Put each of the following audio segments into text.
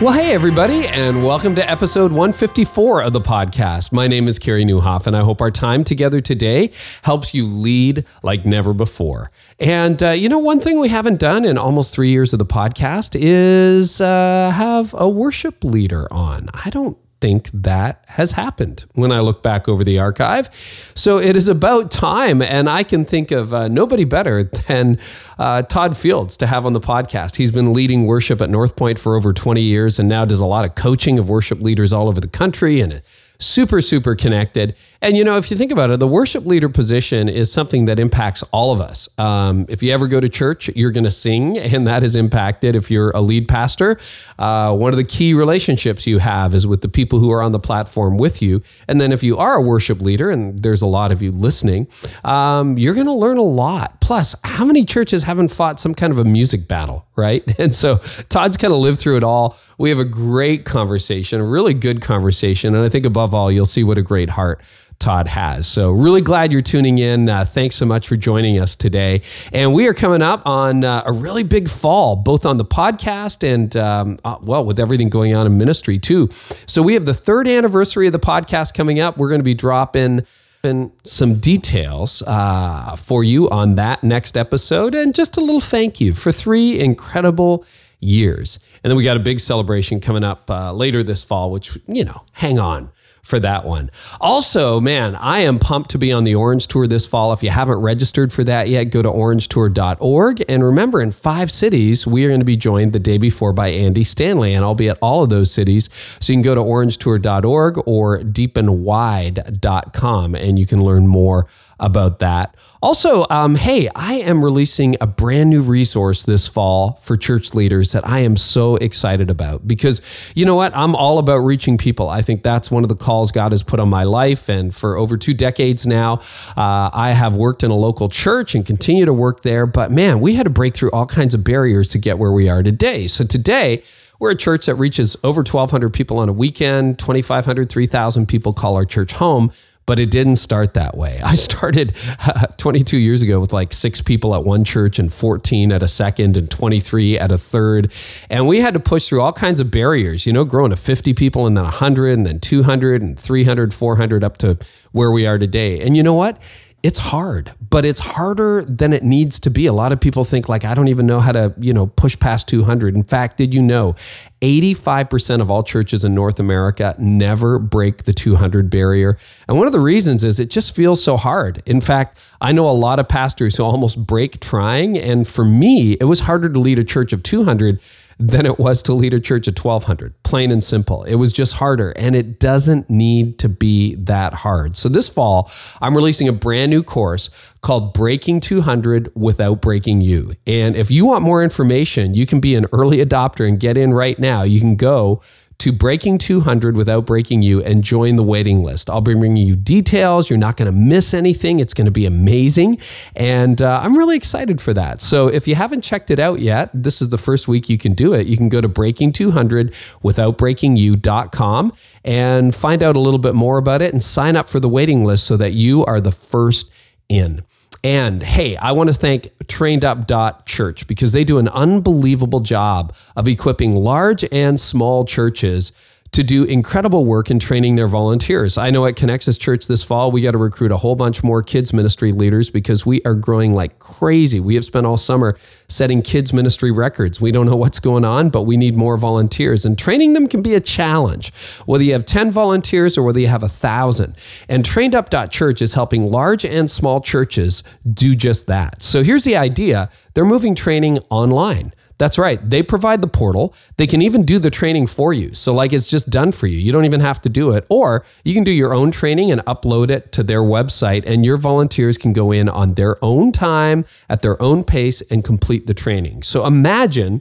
Well, hey, everybody, and welcome to episode 154 of the podcast. My name is Carey Nieuwhof, and I hope our time together today helps you lead like never before. And, uh, you know, one thing we haven't done in almost three years of the podcast is uh, have a worship leader on. I don't think that has happened when I look back over the archive. So it is about time. And I can think of uh, nobody better than uh, Todd Fields to have on the podcast. He's been leading worship at North Point for over 20 years and now does a lot of coaching of worship leaders all over the country and super, super connected. And, you know, if you think about it, the worship leader position is something that impacts all of us. Um, if you ever go to church, you're going to sing, and that is impacted. If you're a lead pastor, uh, one of the key relationships you have is with the people who are on the platform with you. And then if you are a worship leader, and there's a lot of you listening, um, you're going to learn a lot. Plus, how many churches haven't fought some kind of a music battle, right? And so Todd's kind of lived through it all. We have a great conversation, a really good conversation. And I think above all, you'll see what a great heart Todd has. So, really glad you're tuning in. Uh, thanks so much for joining us today. And we are coming up on uh, a really big fall, both on the podcast and, um, uh, well, with everything going on in ministry too. So, we have the third anniversary of the podcast coming up. We're going to be dropping in some details uh, for you on that next episode and just a little thank you for three incredible years. And then we got a big celebration coming up uh, later this fall, which, you know, hang on for that one. Also, man, I am pumped to be on the Orange Tour this fall. If you haven't registered for that yet, go to orangetour.org. And remember, in five cities, we are going to be joined the day before by Andy Stanley, and I'll be at all of those cities. So you can go to orangetour.org or deepandwide.com and you can learn more about that. Also, um, hey, I am releasing a brand new resource this fall for church leaders that I am so excited about because you know what? I'm all about reaching people. I think that's one of the calls God has put on my life. And for over two decades now, uh, I have worked in a local church and continue to work there. But man, we had to break through all kinds of barriers to get where we are today. So today, we're a church that reaches over 1,200 people on a weekend, 2,500, 3,000 people call our church home but it didn't start that way. I started uh, 22 years ago with like six people at one church and 14 at a second and 23 at a third. And we had to push through all kinds of barriers, you know, growing to 50 people and then 100 and then 200 and 300, 400 up to where we are today. And you know what? It's hard, but it's harder than it needs to be. A lot of people think like I don't even know how to, you know, push past 200. In fact, did you know 85% of all churches in North America never break the 200 barrier? And one of the reasons is it just feels so hard. In fact, I know a lot of pastors who almost break trying, and for me, it was harder to lead a church of 200 than it was to lead a church at 1200 plain and simple. It was just harder and it doesn't need to be that hard. So this fall i'm releasing a brand new course called breaking 200 without breaking you. And if you want more information you can be an early adopter and get in right now. You can go to Breaking 200 Without Breaking You and join the waiting list. I'll be bringing you details. You're not going to miss anything. It's going to be amazing. And uh, I'm really excited for that. So if you haven't checked it out yet, this is the first week you can do it. You can go to Breaking 200 Without Breaking You.com and find out a little bit more about it and sign up for the waiting list so that you are the first in. And hey, I want to thank trainedup.church because they do an unbelievable job of equipping large and small churches to do incredible work in training their volunteers. I know at Connexus Church this fall, we got to recruit a whole bunch more kids ministry leaders because we are growing like crazy. We have spent all summer setting kids ministry records. We don't know what's going on, but we need more volunteers. And training them can be a challenge, whether you have 10 volunteers or whether you have a thousand. And trainedup.church is helping large and small churches do just that. So here's the idea they're moving training online. That's right. They provide the portal. They can even do the training for you. So, like, it's just done for you. You don't even have to do it. Or you can do your own training and upload it to their website, and your volunteers can go in on their own time, at their own pace, and complete the training. So, imagine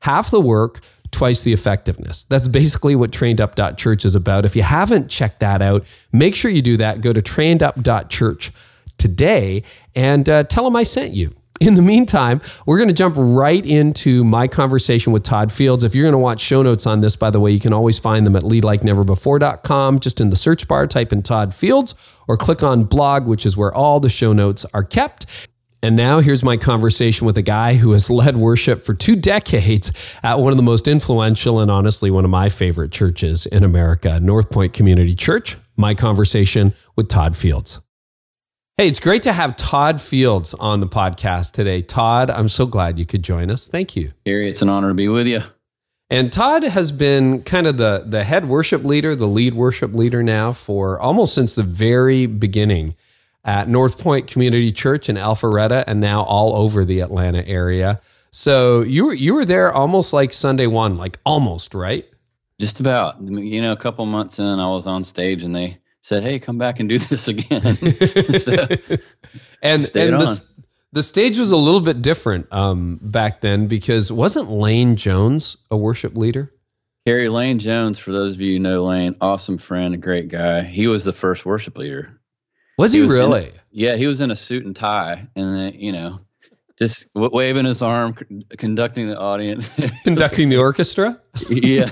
half the work, twice the effectiveness. That's basically what trainedup.church is about. If you haven't checked that out, make sure you do that. Go to trainedup.church today and uh, tell them I sent you in the meantime, we're going to jump right into my conversation with Todd Fields. If you're going to watch show notes on this, by the way, you can always find them at leadlikeneverbefore.com. Just in the search bar, type in Todd Fields or click on blog, which is where all the show notes are kept. And now here's my conversation with a guy who has led worship for two decades at one of the most influential and honestly one of my favorite churches in America, North Point Community Church. My conversation with Todd Fields. Hey, it's great to have Todd Fields on the podcast today. Todd, I'm so glad you could join us. Thank you. Carey, it's an honor to be with you. And Todd has been kind of the, the head worship leader, the lead worship leader now for almost since the very beginning at North Point Community Church in Alpharetta and now all over the Atlanta area. So you were you were there almost like Sunday one, like almost, right? Just about. You know, a couple months in, I was on stage and they said, "Hey, come back and do this again." so, and and the, the stage was a little bit different um, back then because wasn't Lane Jones a worship leader? Harry Lane Jones, for those of you who know Lane, awesome friend, a great guy. He was the first worship leader. Was he, he was really? A, yeah, he was in a suit and tie, and then you know, just waving his arm, conducting the audience, conducting the orchestra. yeah,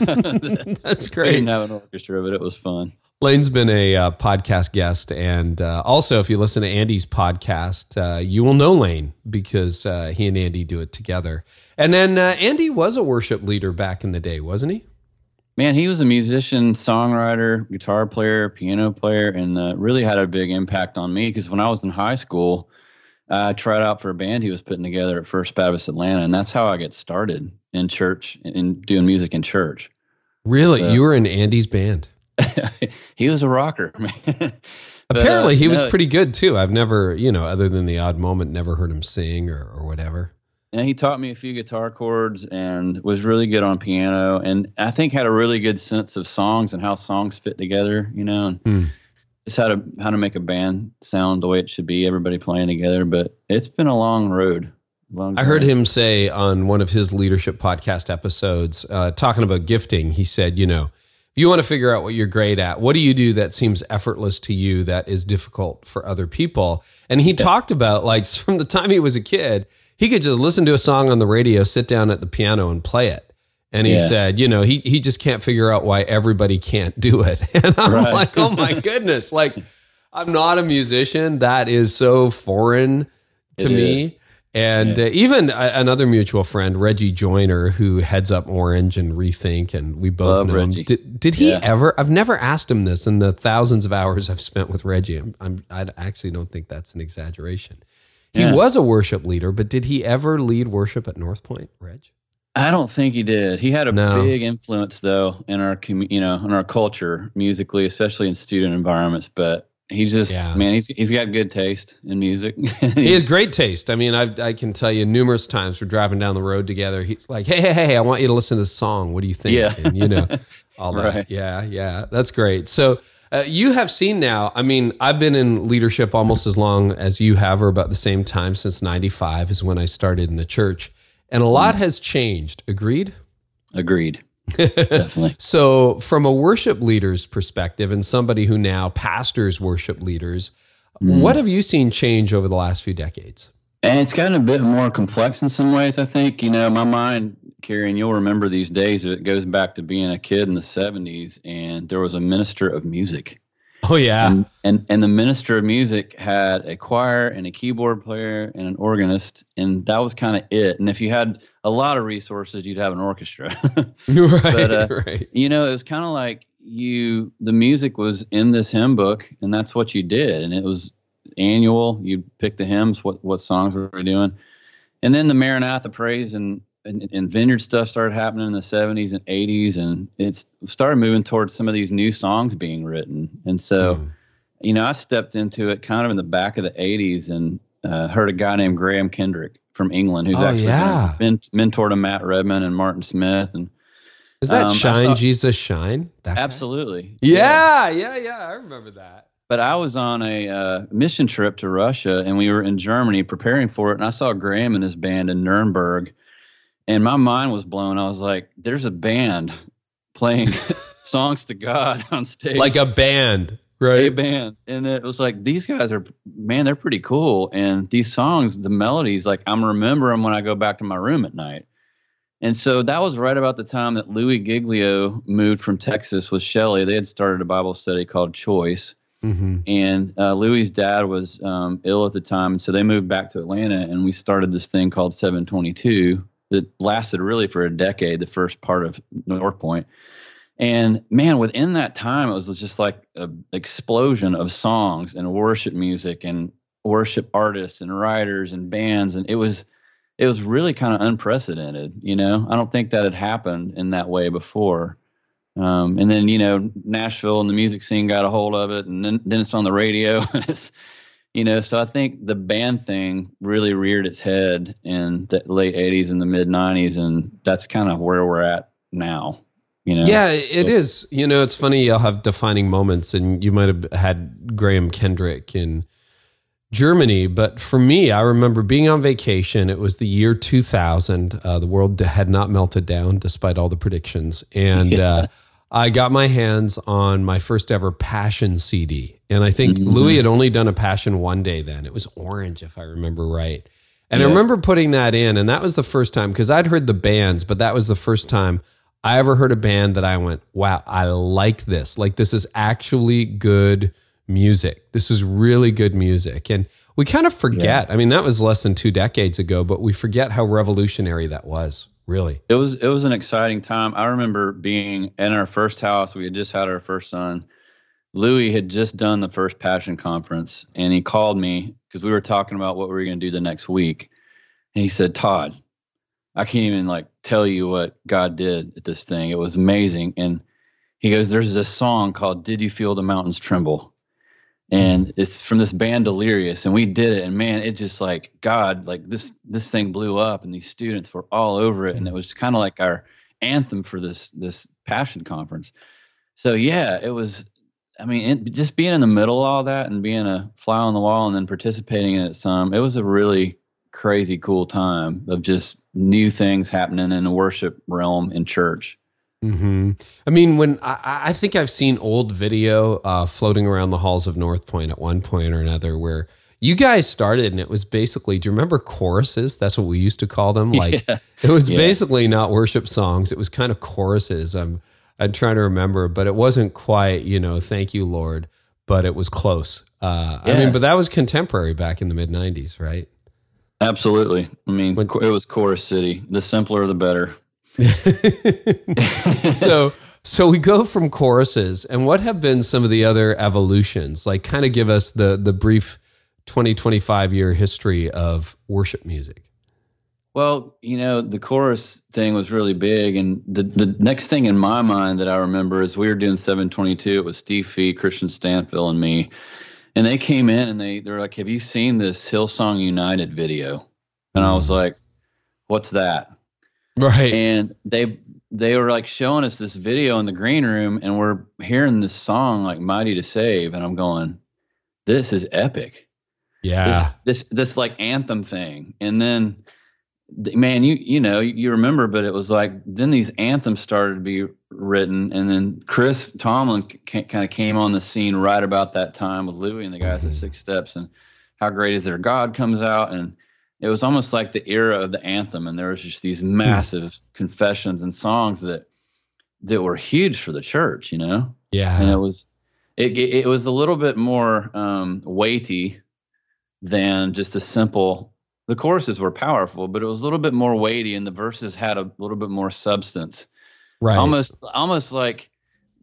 that's great. We didn't have an orchestra, but it was fun. Lane's been a uh, podcast guest, and uh, also if you listen to Andy's podcast, uh, you will know Lane because uh, he and Andy do it together. And then uh, Andy was a worship leader back in the day, wasn't he? Man, he was a musician, songwriter, guitar player, piano player, and uh, really had a big impact on me because when I was in high school, I tried out for a band he was putting together at First Baptist Atlanta, and that's how I get started in church in doing music in church. Really, so, you were in Andy's band? he was a rocker, man. Apparently, uh, he was no, pretty good too. I've never, you know, other than the odd moment, never heard him sing or, or whatever and he taught me a few guitar chords and was really good on piano and I think had a really good sense of songs and how songs fit together, you know, and mm. just how to how to make a band sound the way it should be, everybody playing together. But it's been a long road. Long I heard him say on one of his leadership podcast episodes, uh, talking about gifting, he said, you know, if you want to figure out what you're great at, what do you do that seems effortless to you that is difficult for other people? And he yeah. talked about like from the time he was a kid, he could just listen to a song on the radio, sit down at the piano and play it. And he yeah. said, you know, he he just can't figure out why everybody can't do it. And I'm right. like, oh my goodness, like I'm not a musician. That is so foreign to it me. Is. And yeah. uh, even uh, another mutual friend, Reggie Joiner, who heads up Orange and Rethink, and we both Love know Reggie. him. Did, did he yeah. ever? I've never asked him this in the thousands of hours I've spent with Reggie. I'm, I'm, I actually don't think that's an exaggeration. He yeah. was a worship leader, but did he ever lead worship at North Point, Reg? I don't think he did. He had a no. big influence though in our you know in our culture musically, especially in student environments. But he just yeah. man, he's he's got good taste in music. he has great taste. I mean, I I can tell you numerous times we're driving down the road together. He's like, hey hey hey, I want you to listen to this song. What do you think? Yeah, and, you know all that. Right. Yeah yeah, that's great. So. Uh, you have seen now, I mean, I've been in leadership almost as long as you have, or about the same time since 95 is when I started in the church. And a lot mm. has changed. Agreed? Agreed. Definitely. so, from a worship leader's perspective and somebody who now pastors worship leaders, mm. what have you seen change over the last few decades? And it's gotten a bit more complex in some ways, I think. You know, my mind Carey, and you'll remember these days. It goes back to being a kid in the '70s, and there was a minister of music. Oh yeah, and, and and, the minister of music had a choir and a keyboard player and an organist, and that was kind of it. And if you had a lot of resources, you'd have an orchestra. right, but, uh, right. You know, it was kind of like you. The music was in this hymn book, and that's what you did, and it was annual. You pick the hymns, what what songs were we doing, and then the Maranatha praise and and, and, vineyard stuff started happening in the 70s and 80s and it's started moving towards some of these new songs being written and so mm. you know i stepped into it kind of in the back of the 80s and uh, heard a guy named graham kendrick from england who's oh, actually yeah. been mentor to matt redman and martin smith and is that um, shine saw, jesus shine that absolutely yeah, yeah yeah yeah i remember that but I was on a uh, mission trip to Russia, and we were in Germany preparing for it. And I saw Graham and his band in Nuremberg, and my mind was blown. I was like, "There's a band playing songs to God on stage, like a band." right. A band. And it was like, these guys are, man, they're pretty cool. And these songs, the melodies, like I'm remember them when I go back to my room at night. And so that was right about the time that Louie Giglio moved from Texas with Shelley. They had started a Bible study called Choice. Mm-hmm. And uh, Louie's dad was um, ill at the time. And so they moved back to Atlanta and we started this thing called 722 that lasted really for a decade, the first part of North Point. And man, within that time, it was just like an explosion of songs and worship music and worship artists and writers and bands. And it was, it was really kind of unprecedented. You know, I don't think that had happened in that way before. Um, and then, you know, Nashville and the music scene got a hold of it and then, then it's on the radio. and it's, you know, so I think the band thing really reared its head in the late 80s and the mid 90s. And that's kind of where we're at now. You know? Yeah, it is. You know, it's funny. You'll have defining moments, and you might have had Graham Kendrick in Germany. But for me, I remember being on vacation. It was the year 2000. Uh, the world had not melted down despite all the predictions. And yeah. uh, I got my hands on my first ever Passion CD. And I think mm-hmm. Louie had only done a Passion one day then. It was orange, if I remember right. And yeah. I remember putting that in, and that was the first time because I'd heard the bands, but that was the first time I ever heard a band that I went, wow, I like this. Like, this is actually good music. This is really good music. And we kind of forget. Yeah. I mean, that was less than two decades ago, but we forget how revolutionary that was. Really, it was. It was an exciting time. I remember being in our first house. We had just had our first son. Louie had just done the first Passion Conference, and he called me because we were talking about what we were going to do the next week. And he said, "Todd, I can't even like tell you what God did at this thing. It was amazing. And he goes, There's this song called Did You Feel the Mountains Tremble? And it's from this band Delirious. And we did it. And man, it just like God, like this this thing blew up and these students were all over it. And it was kind of like our anthem for this this passion conference. So yeah, it was I mean, it, just being in the middle of all that and being a fly on the wall and then participating in it some, it was a really crazy cool time of just new things happening in the worship realm in church. Mm-hmm. I mean, when I, I, think I've seen old video uh, floating around the halls of North Point at one point or another where you guys started and it was basically, do you remember choruses? That's what we used to call them. Like yeah. it was yeah. basically not worship songs. It was kind of choruses. I'm, I'm trying to remember, but it wasn't quite, you know, thank you, Lord, but it was close. Uh, yeah. I mean, but that was contemporary back in the mid 90s, right? Absolutely. I mean, when, it was Chorus City. The simpler, the better. so, so we go from choruses, and what have been some of the other evolutions? Like, kind of give us the the brief 20, 25 year history of worship music. Well, you know, the chorus thing was really big, and the the next thing in my mind that I remember is we were doing 722. It was Steve Fee, Kristian Stanfill, and me and they came in and they they're like, "Have you seen this Hillsong United video?" And I was mm. like, "What's that?" Right. And they they were like showing us this video in the green room, and we're hearing this song like "Mighty to Save," and I'm going, "This is epic." Yeah. This this, this like anthem thing, and then man, you you know you remember, but it was like then these anthems started to be written, and then Chris Tomlin kind of came on the scene right about that time with Louie and the guys mm-hmm. at Six Steps, and how great is their God comes out, and it was almost like the era of the anthem, and there was just these hmm. massive mm. confessions and songs that that were huge for the church, you know. Yeah, and it was it it was a little bit more um, weighty than just a simple the choruses were powerful, but it was a little bit more weighty, and the verses had a little bit more substance. Right. Almost, almost like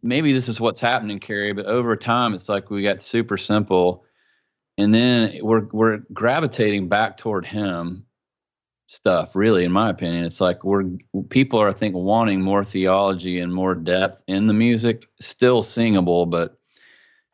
maybe this is what's happening, Carey. But over time, it's like we got super simple, and then we're we're gravitating back toward hymn stuff. Really, in my opinion, it's like we're people are I think wanting more theology and more depth in the music. Still singable, but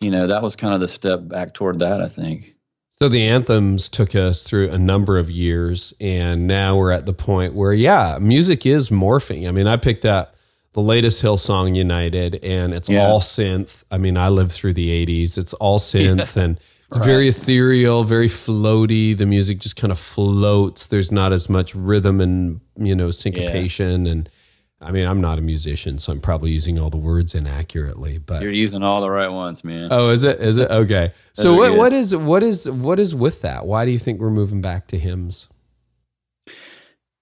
you know that was kind of the step back toward that. I think. So the anthems took us through a number of years, and now we're at the point where, yeah, music is morphing. I mean, I picked up the latest Hillsong United, and it's yeah. all synth. I mean, I lived through the '80s; it's all synth, yeah. and it's right. very ethereal, very floaty. The music just kind of floats. There's not as much rhythm and you know syncopation, yeah. and I mean, I'm not a musician, so I'm probably using all the words inaccurately. But you're using all the right ones, man. Oh, is it? Is it okay? So what? What is what is what is with that? Why do you think we're moving back to hymns?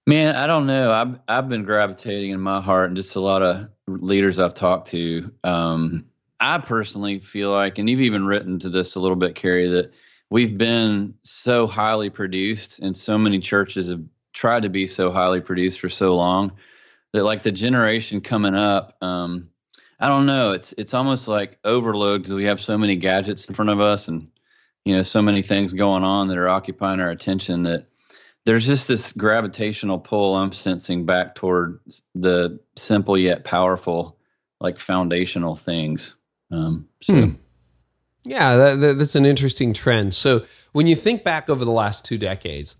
Man, I don't know. I've I've been gravitating in my heart, and just a lot of leaders I've talked to. Um, I personally feel like, and you've even written to this a little bit, Carey, that we've been so highly produced, and so many churches have tried to be so highly produced for so long that like the generation coming up um i don't know it's it's almost like overload because we have so many gadgets in front of us and you know so many things going on that are occupying our attention that there's just this gravitational pull i'm sensing back toward the simple yet powerful like foundational things um so hmm. yeah that, that, that's an interesting trend so when you think back over the last two decades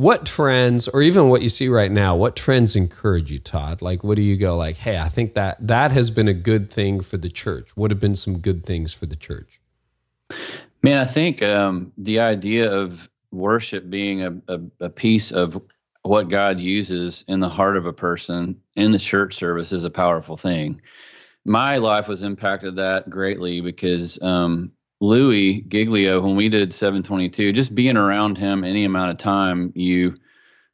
what trends or even what you see right now what trends encourage you todd? Like what do you go like hey i think that that has been a good thing for the church. What have been some good things for the church? Man i think um, the idea of worship being a, a, a, piece of what god uses in the heart of a person in the church service is a powerful thing. My life was impacted that greatly because um, Louie Giglio, when we did 722, just being around him any amount of time, you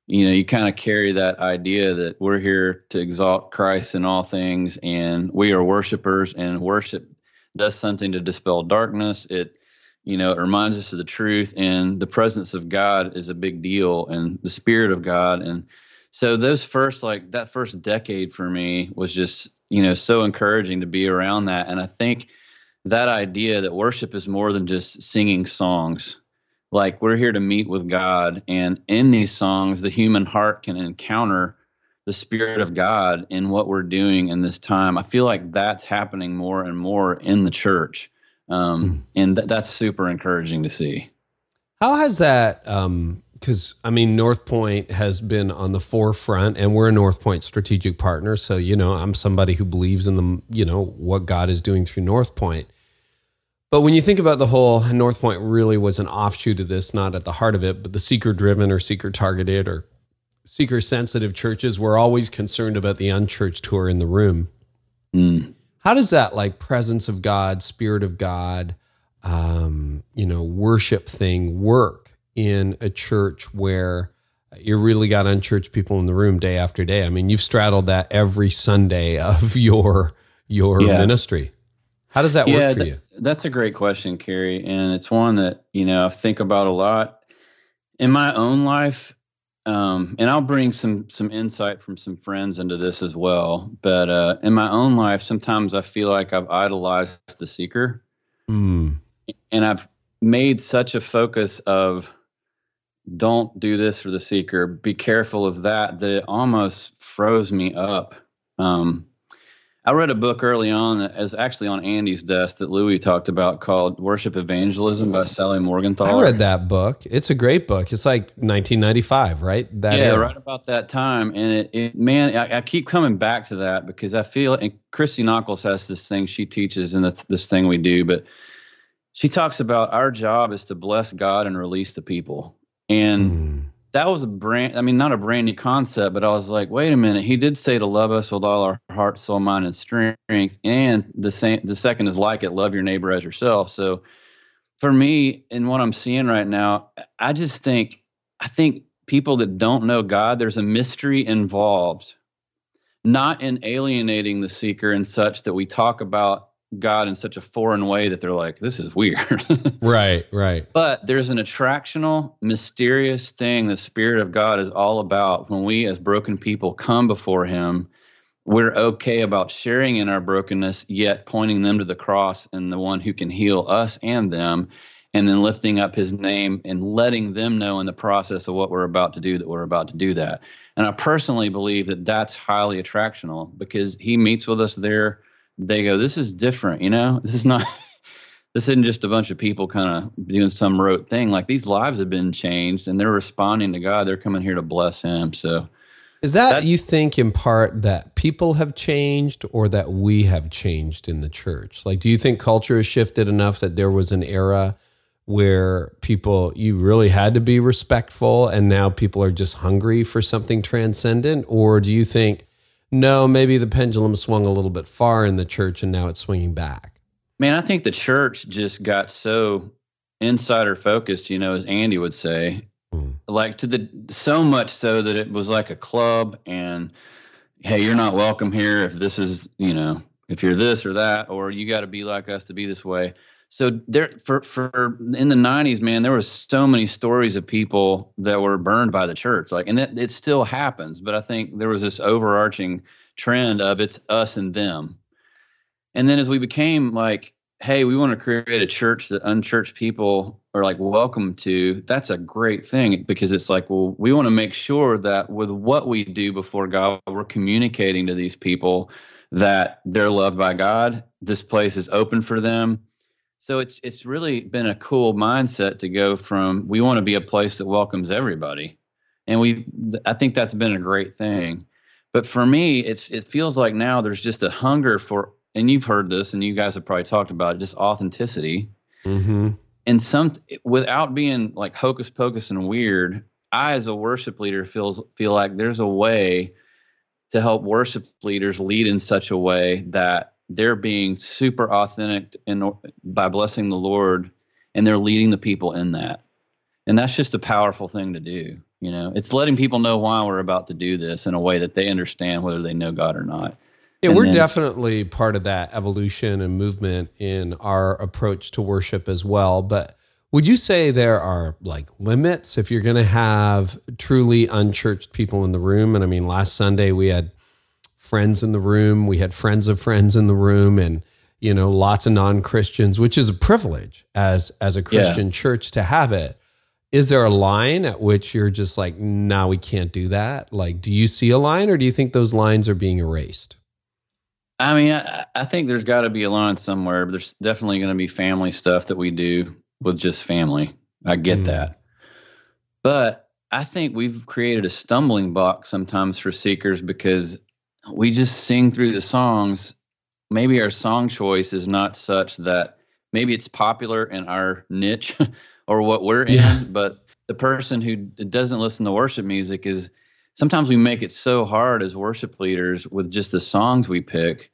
you know, you kind of carry that idea that we're here to exalt Christ in all things and we are worshipers and worship does something to dispel darkness. It you know, it reminds us of the truth and the presence of God is a big deal and the spirit of God and so those first like that first decade for me was just, you know, so encouraging to be around that and I think that idea that worship is more than just singing songs. Like we're here to meet with God, and in these songs, the human heart can encounter the Spirit of God in what we're doing in this time. I feel like that's happening more and more in the church, um, mm. and th- that's super encouraging to see. How has that? Because um, I mean, North Point has been on the forefront, and we're a North Point strategic partner. So you know, I'm somebody who believes in the you know what God is doing through North Point. But when you think about the whole, North Point really was an offshoot of this, not at the heart of it, but the seeker driven or seeker targeted or seeker sensitive churches were always concerned about the unchurched who are in the room. Mm. How does that like presence of God, spirit of God, um, you know, worship thing work in a church where you really got unchurched people in the room day after day? I mean, you've straddled that every Sunday of your your yeah. ministry. How does that yeah, work for th- you? That's a great question, Carey. and it's one that you know I think about a lot in my own life. Um, and I'll bring some some insight from some friends into this as well. But uh, in my own life, sometimes I feel like I've idolized the seeker, mm. and I've made such a focus of don't do this for the seeker, be careful of that, that it almost froze me up. Um, I read a book early on that is actually on Andy's desk that Louie talked about called Worship Evangelism by Sally Morgenthaler. I read that book. It's a great book. It's like 1995, right? That yeah, era. right about that time. And it, it man, I, I, keep coming back to that because I feel, and Christy Nockels has this thing she teaches, and it's this thing we do, but she talks about our job is to bless God and release the people. And mm that was a brand i mean not a brand new concept but i was like wait a minute he did say to love us with all our heart soul mind and strength and the same the second is like it love your neighbor as yourself. So for me in what i'm seeing right now i just think i think people that don't know god there's a mystery involved. Not in alienating the seeker and such that we talk about God in such a foreign way that they're like, this is weird. right, right. But there's an attractional, mysterious thing the Spirit of God is all about when we, as broken people, come before Him. We're okay about sharing in our brokenness, yet pointing them to the cross and the one who can heal us and them, and then lifting up His name and letting them know in the process of what we're about to do that we're about to do that. And I personally believe that that's highly attractional because He meets with us there they go, this is different, you know? This is not this isn't just a bunch of people kind of doing some rote thing. Like these lives have been changed and they're responding to God. They're coming here to bless him. So is that, that you think in part that people have changed or that we have changed in the church? Like do you think culture has shifted enough that there was an era where people you really had to be respectful and now people are just hungry for something transcendent or do you think no, maybe the pendulum swung a little bit far in the church and now it's swinging back? Man, I think the church just got so insider focused, you know, as Andy would say, mm. like to the so much so that it was like a club and hey, you're not welcome here if this is, you know, if you're this or that, or you got to be like us to be this way. So there, for for in the '90s, man, there were so many stories of people that were burned by the church, like, and that it still happens. But I think there was this overarching trend of it's us and them. And then as we became like, hey, we want to create a church that unchurched people are like welcome to, that's a great thing because it's like, well, we want to make sure that with what we do before God, we're communicating to these people that they're loved by God. This place is open for them so it's it's really been a cool mindset to go from we want to be a place that welcomes everybody, and we I think that's been a great thing. But for me, it's it feels like now there's just a hunger for, and you've heard this, and you guys have probably talked about it, just authenticity. Mm-hmm. And some without being like hocus pocus and weird, I as a worship leader feels feel like there's a way to help worship leaders lead in such a way that they're being super authentic and by blessing the Lord, and they're leading the people in that. And that's just a powerful thing to do. You know, it's letting people know why we're about to do this in a way that they understand whether they know God or not. Yeah, and we're then, definitely part of that evolution and movement in our approach to worship as well. But would you say there are like limits if you're going to have truly unchurched people in the room? And I mean, last Sunday we had friends in the room. We had friends of friends in the room and you know lots of non-Christians, which is a privilege as as a Christian yeah. church to have it. Is there a line at which you're just like, "No, nah, we can't do that"? Like, do you see a line or do you think those lines are being erased? I mean, I, I think there's got to be a line somewhere. But there's definitely going to be family stuff that we do with just family. I get mm. that. But I think we've created a stumbling block sometimes for seekers because we just sing through the songs. Maybe our song choice is not such that maybe it's popular in our niche or what we're in, but the person who doesn't listen to worship music is sometimes we make it so hard as worship leaders with just the songs we pick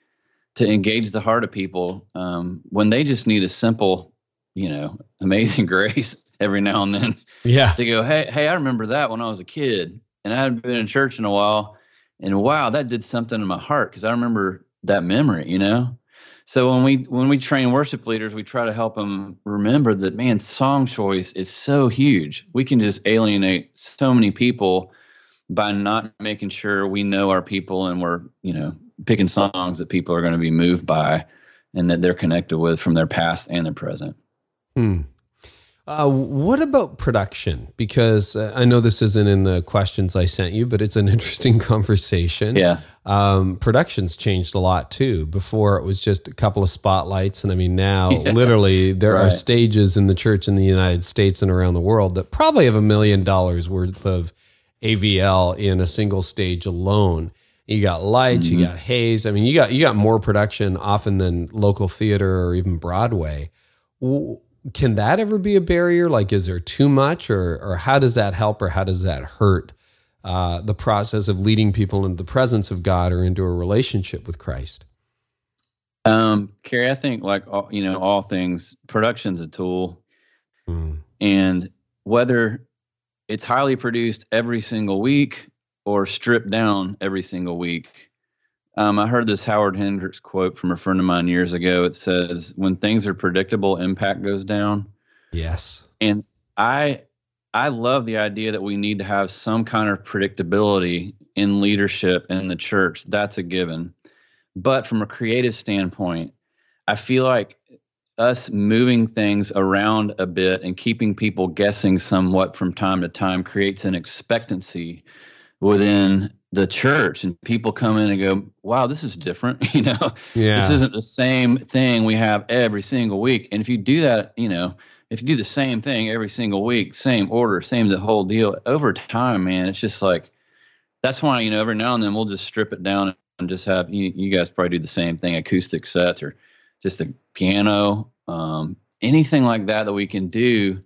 to engage the heart of people um, when they just need a simple, you know, amazing grace every now and then. Yeah. To go, hey, hey, I remember that when I was a kid and I hadn't been in church in a while and wow, that did something in my heart because I remember that memory, you know. So when we when we train worship leaders, we try to help them remember that man, song choice is so huge. We can just alienate so many people by not making sure we know our people and we're you know picking songs that people are going to be moved by and that they're connected with from their past and their present. Hmm. Uh, what about production? Because uh, I know this isn't in the questions I sent you, but it's an interesting conversation. Yeah. Um, production's changed a lot too. Before it was just a couple of spotlights. And I mean, now yeah. literally there right. are stages in the church in the United States and around the world that probably have a million dollars worth of AVL in a single stage alone. You got lights, mm-hmm. you got haze. I mean, you got you got more production often than local theater or even Broadway can that ever be a barrier? Like, is there too much, or or how does that help, or how does that hurt uh, the process of leading people into the presence of God or into a relationship with Christ? Um, Carey, I think like all, you know, all things, production's a tool, mm. and whether it's highly produced every single week or stripped down every single week, um, I heard this Howard Hendricks quote from a friend of mine years ago. It says, "When things are predictable, impact goes down." Yes, and I I love the idea that we need to have some kind of predictability in leadership in the church. That's a given. But from a creative standpoint, I feel like us moving things around a bit and keeping people guessing somewhat from time to time creates an expectancy within the church and people come in and go, wow, this is different. You know, yeah. this isn't the same thing we have every single week. And if you do that, you know, if you do the same thing every single week, same order, same the whole deal over time, man, it's just like, that's why, you know, every now and then we'll just strip it down and just have, you, you guys probably do the same thing, acoustic sets or just a piano, um, anything like that that we can do.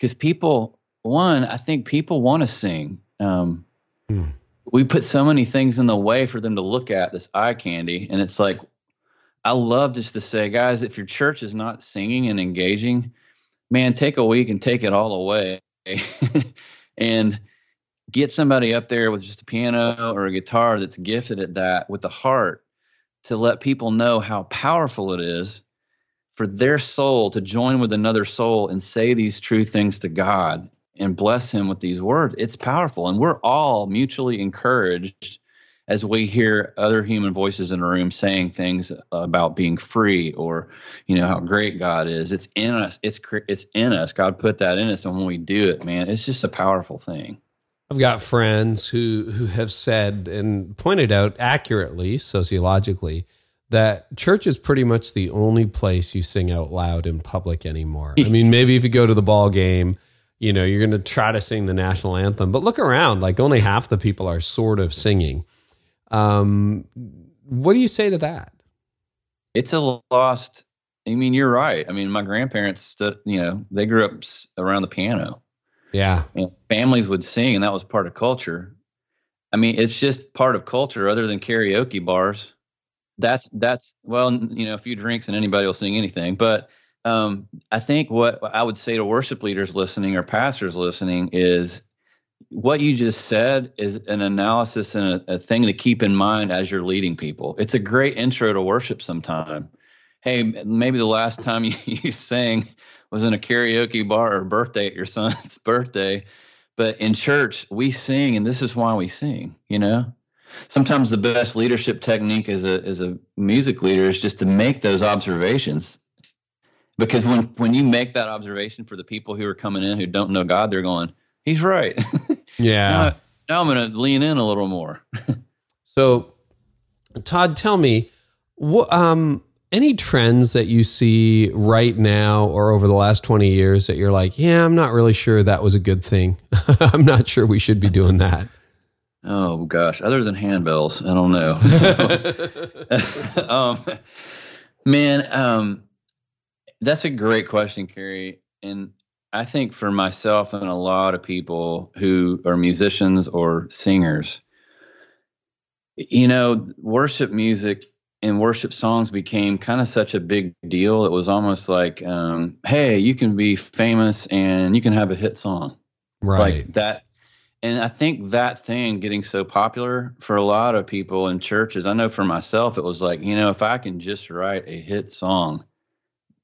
Cause people, one, I think people want to sing. Um, Hmm. We put so many things in the way for them to look at this eye candy. And it's like, I love just to say, guys, if your church is not singing and engaging, man, take a week and take it all away. and get somebody up there with just a piano or a guitar that's gifted at that with the heart to let people know how powerful it is for their soul to join with another soul and say these true things to God and bless him with these words. It's powerful. And we're all mutually encouraged as we hear other human voices in the room saying things about being free or you know how great God is it's in us it's it's in us God put that in us and when we do it man it's just a powerful thing I've got friends who who have said and pointed out accurately sociologically that church is pretty much the only place you sing out loud in public anymore. I mean, maybe if you go to the ball game, you know, you're going to try to sing the national anthem, but look around, like only half the people are sort of singing. Um, what do you say to that? It's a lost. I mean, you're right. I mean, my grandparents stood, you know, they grew up around the piano. Yeah. And families would sing, and that was part of culture. I mean, it's just part of culture other than karaoke bars. That's, that's, well, you know, a few drinks and anybody will sing anything. But um, I think what I would say to worship leaders listening or pastors listening is what you just said is an analysis and a, a thing to keep in mind as you're leading people. It's a great intro to worship sometime. Hey, maybe the last time you, you sang was in a karaoke bar or birthday at your son's birthday. But in church, we sing, and this is why we sing, you know? Sometimes the best leadership technique as a as a music leader is just to make those observations. Because when when you make that observation for the people who are coming in who don't know God, they're going, He's right. Yeah. now, now I'm gonna lean in a little more. so Todd, tell me, what um any trends that you see right now or over the last 20 years that you're like, yeah, I'm not really sure that was a good thing. I'm not sure we should be doing that. Oh gosh, other than handbells, I don't know. um, man, um, that's a great question, Carey. And I think for myself and a lot of people who are musicians or singers, you know, worship music and worship songs became kind of such a big deal. It was almost like, um, hey, you can be famous and you can have a hit song. Right. Like that. And I think that thing getting so popular for a lot of people in churches, I know for myself, it was like, you know, if I can just write a hit song,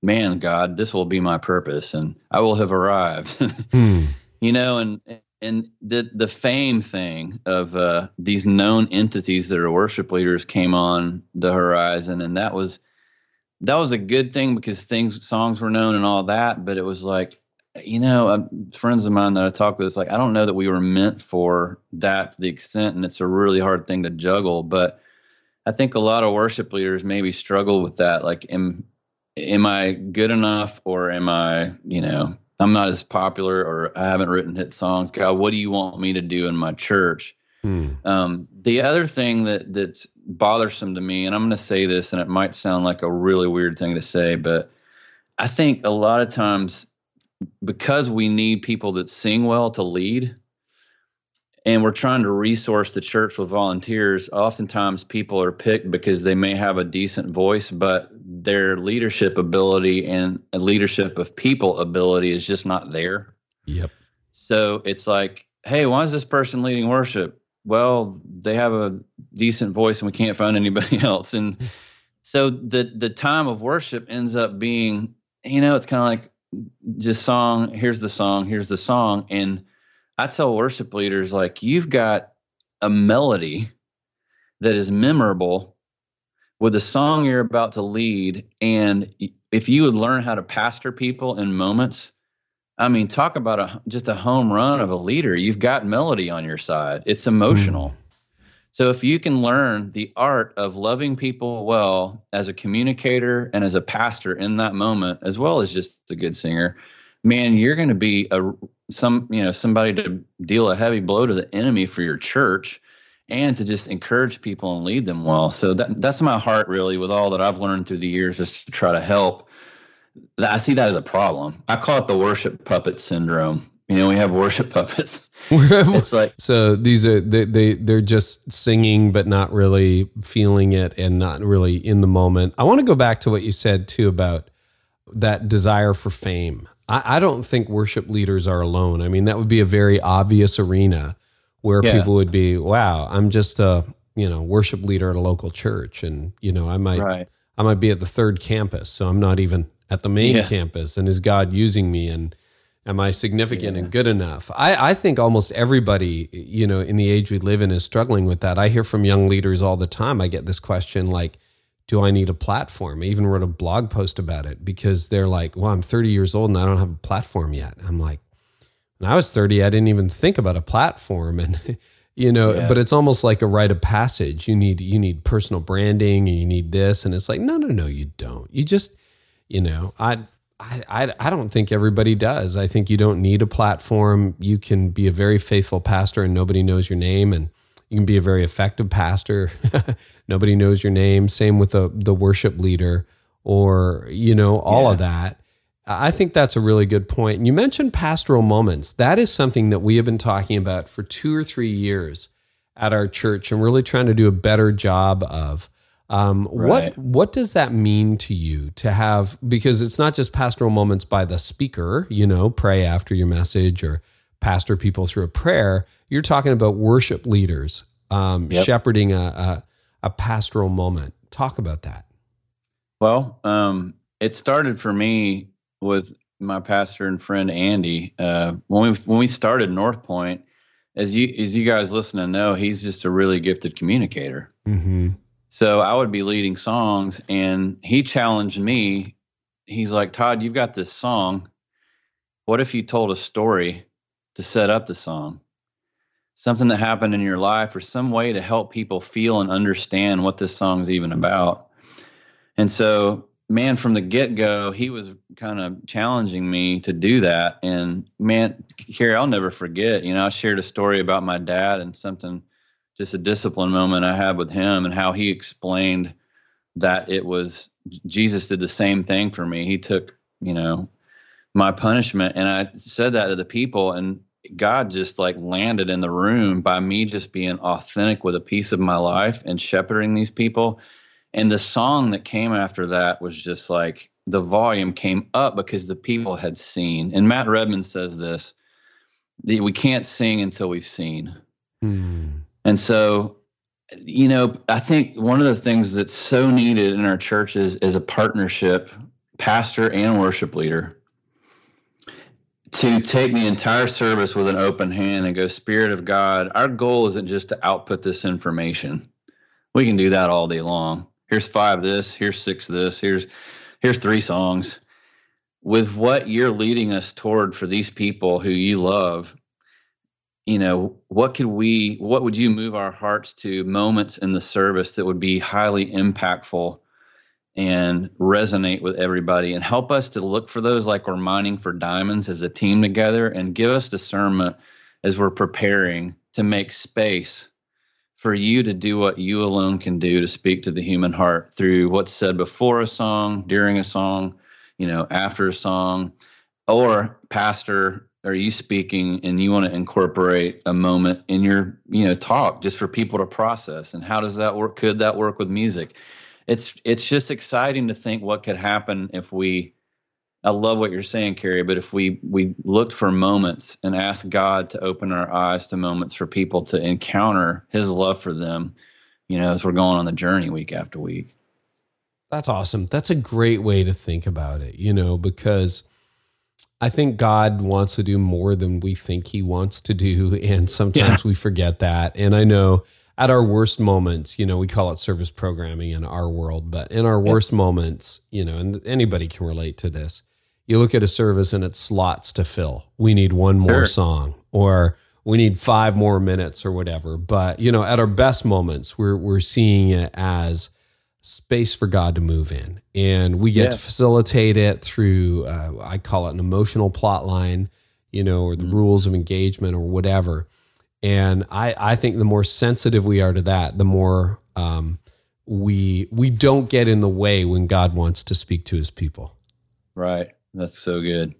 man, God, this will be my purpose and I will have arrived. hmm. You know, and and the the fame thing of uh, these known entities that are worship leaders came on the horizon, and that was that was a good thing because things songs were known and all that. But it was like, you know, uh, friends of mine that I talk with, it's like I don't know that we were meant for that to the extent, and it's a really hard thing to juggle. But I think a lot of worship leaders maybe struggle with that. Like, am am I good enough, or am I, you know, I'm not as popular or I haven't written hit songs. God, what do you want me to do in my church? Hmm. Um, the other thing that that's bothersome to me, and I'm going to say this, and it might sound like a really weird thing to say, but I think a lot of times because we need people that sing well to lead, and we're trying to resource the church with volunteers, oftentimes people are picked because they may have a decent voice, but their leadership ability and leadership of people ability is just not there. Yep. So it's like, hey, why is this person leading worship? Well, they have a decent voice and we can't find anybody else. And so the the time of worship ends up being, you know, it's kind of like just song, here's the song, here's the song. And I tell worship leaders, like, you've got a melody that is memorable with the song you're about to lead. And if you would learn how to pastor people in moments, I mean, talk about a just a home run of a leader. You've got melody on your side. It's emotional. Mm. So if you can learn the art of loving people well as a communicator and as a pastor in that moment, as well as just a good singer, man, you're going to be a some you know somebody to deal a heavy blow to the enemy for your church and to just encourage people and lead them well. So that that's my heart really with all that I've learned through the years is to try to help. I see that as a problem. I call it the worship puppet syndrome. You know, we have worship puppets it's like so these are they, they they're just singing but not really feeling it and not really in the moment. I want to go back to what you said too about that desire for fame. I, I don't think worship leaders are alone. I mean, that would be a very obvious arena where yeah. people would be, wow, I'm just a you know worship leader at a local church, and you know I might right. I might be at the third campus, so I'm not even at the main yeah. campus. And is God using me? And am I significant yeah. and good enough? I, I think almost everybody, you know, in the age we live in is struggling with that. I hear from young leaders all the time. I get this question like, do I need a platform? I even wrote a blog post about it because they're like, well, I'm 30 years old and I don't have a platform yet. I'm like, when I was 30, I didn't even think about a platform. And, you know, yeah. but it's almost like a rite of passage. You need, you need personal branding and you need this. And it's like, no, no, no, you don't. You just, you know, I, I, I don't think everybody does. I think you don't need a platform. You can be a very faithful pastor and nobody knows your name, and you can be a very effective pastor. nobody knows your name. Same with the the worship leader, or you know all yeah. of that. I think that's a really good point. And you mentioned pastoral moments. That is something that we have been talking about for two or three years at our church, and really trying to do a better job of. Um, right. What what does that mean to you to have? Because it's not just pastoral moments by the speaker. You know, pray after your message or pastor people through a prayer. You're talking about worship leaders um, yep. shepherding a, a, a pastoral moment. Talk about that. Well, um, it started for me with my pastor and friend Andy uh, when we when we started North Point. As you as you guys listen to know, he's just a really gifted communicator. Mm-hmm. So I would be leading songs, and he challenged me. He's like, Todd, you've got this song. What if you told a story to set up the song? Something that happened in your life, or some way to help people feel and understand what this song's even about. And so, man, from the get go, he was kind of challenging me to do that. And man, Carey, I'll never forget. You know, I shared a story about my dad and something just a discipline moment I had with him and how he explained that it was Jesus did the same thing for me. He took, you know, my punishment and I said that to the people and God just like landed in the room by me just being authentic with a piece of my life and shepherding these people. And the song that came after that was just like the volume came up because the people had seen. And Matt Redman says this we can't sing until we've seen. Hmm. And so, you know, I think one of the things that's so needed in our churches is a partnership, pastor and worship leader, to take the entire service with an open hand and go, Spirit of God, our goal isn't just to output this information. We can do that all day long. Here's five this, here's six this, here's here's three songs. With what you're leading us toward for these people who you love, you know what could we what would you move our hearts to moments in the service that would be highly impactful and resonate with everybody and help us to look for those like we're mining for diamonds as a team together and give us discernment as we're preparing to make space for you to do what you alone can do to speak to the human heart through what's said before a song, during a song, you know, after a song, or pastor are you speaking and you want to incorporate a moment in your you know talk just for people to process and how does that work could that work with music? It's it's just exciting to think what could happen if we I love what you're saying, Carey, but if we we looked for moments and asked God to open our eyes to moments for people to encounter his love for them, you know, as we're going on the journey week after week. That's awesome. That's a great way to think about it, you know, because I think God wants to do more than we think he wants to do. And sometimes yeah. we forget that. And I know at our worst moments, you know, we call it service programming in our world, but in our worst yeah. moments, you know, and anybody can relate to this. You look at a service and it's slots to fill. We need one more sure. song or we need five more minutes or whatever. But, you know, at our best moments, we're, we're seeing it as space for God to move in. And we get yeah. to facilitate it through, uh, I call it an emotional plot line, you know, or the mm-hmm. rules of engagement or whatever. And I, I think the more sensitive we are to that, the more um, we we don't get in the way when God wants to speak to his people. Right. That's so good.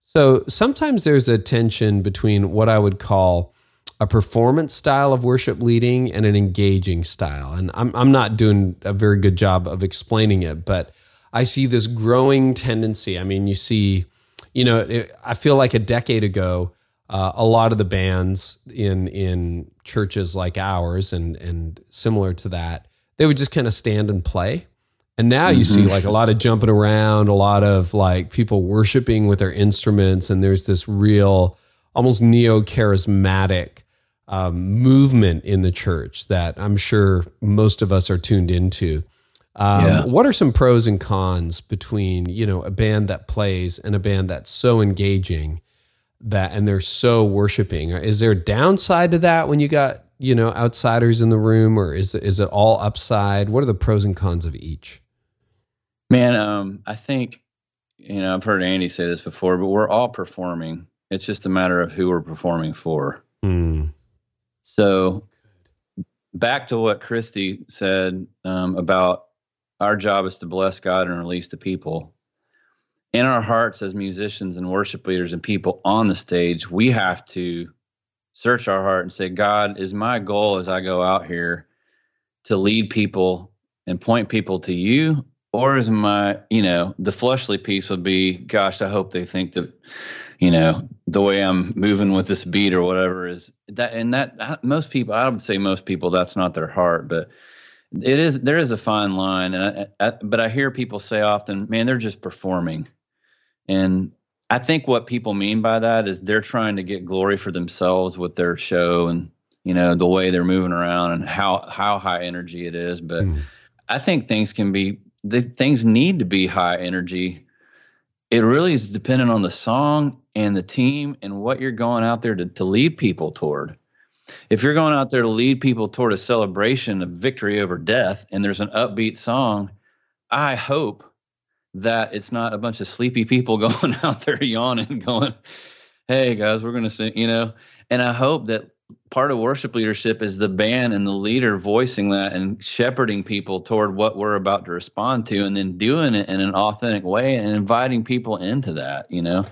So sometimes there's a tension between what I would call a performance style of worship leading and an engaging style. And I'm, I'm not doing a very good job of explaining it, but I see this growing tendency. I mean, you see, you know, it, I feel like a decade ago, uh, a lot of the bands in in churches like ours and and similar to that, they would just kind of stand and play. And now you mm-hmm. see like a lot of jumping around, a lot of like people worshiping with their instruments, and there's this real, almost neo charismatic um, movement in the church that I'm sure most of us are tuned into. Um, yeah. What are some pros and cons between you know a band that plays and a band that's so engaging that and they're so worshiping? Is there a downside to that when you got you know outsiders in the room, or is is it all upside? What are the pros and cons of each? Man, um, I think you know I've heard Andy say this before, but we're all performing. It's just a matter of who we're performing for. Mm. So, back to what Christy said um, about our job is to bless God and release the people. In our hearts, as musicians and worship leaders and people on the stage, we have to search our heart and say, God, is my goal as I go out here to lead people and point people to you or is my you know the fleshly piece would be gosh i hope they think that you know the way i'm moving with this beat or whatever is that and that most people i would say most people that's not their heart but it is there is a fine line and I, I, but i hear people say often man they're just performing and i think what people mean by that is they're trying to get glory for themselves with their show and you know the way they're moving around and how how high energy it is but mm. i think things can be the things need to be high energy. It really is dependent on the song and the team and what you're going out there to, to lead people toward. If you're going out there to lead people toward a celebration of victory over death and there's an upbeat song, I hope that it's not a bunch of sleepy people going out there yawning, going, hey guys, we're going to sing, you know. And I hope that part of worship leadership is the band and the leader voicing that and shepherding people toward what we're about to respond to and then doing it in an authentic way and inviting people into that you know?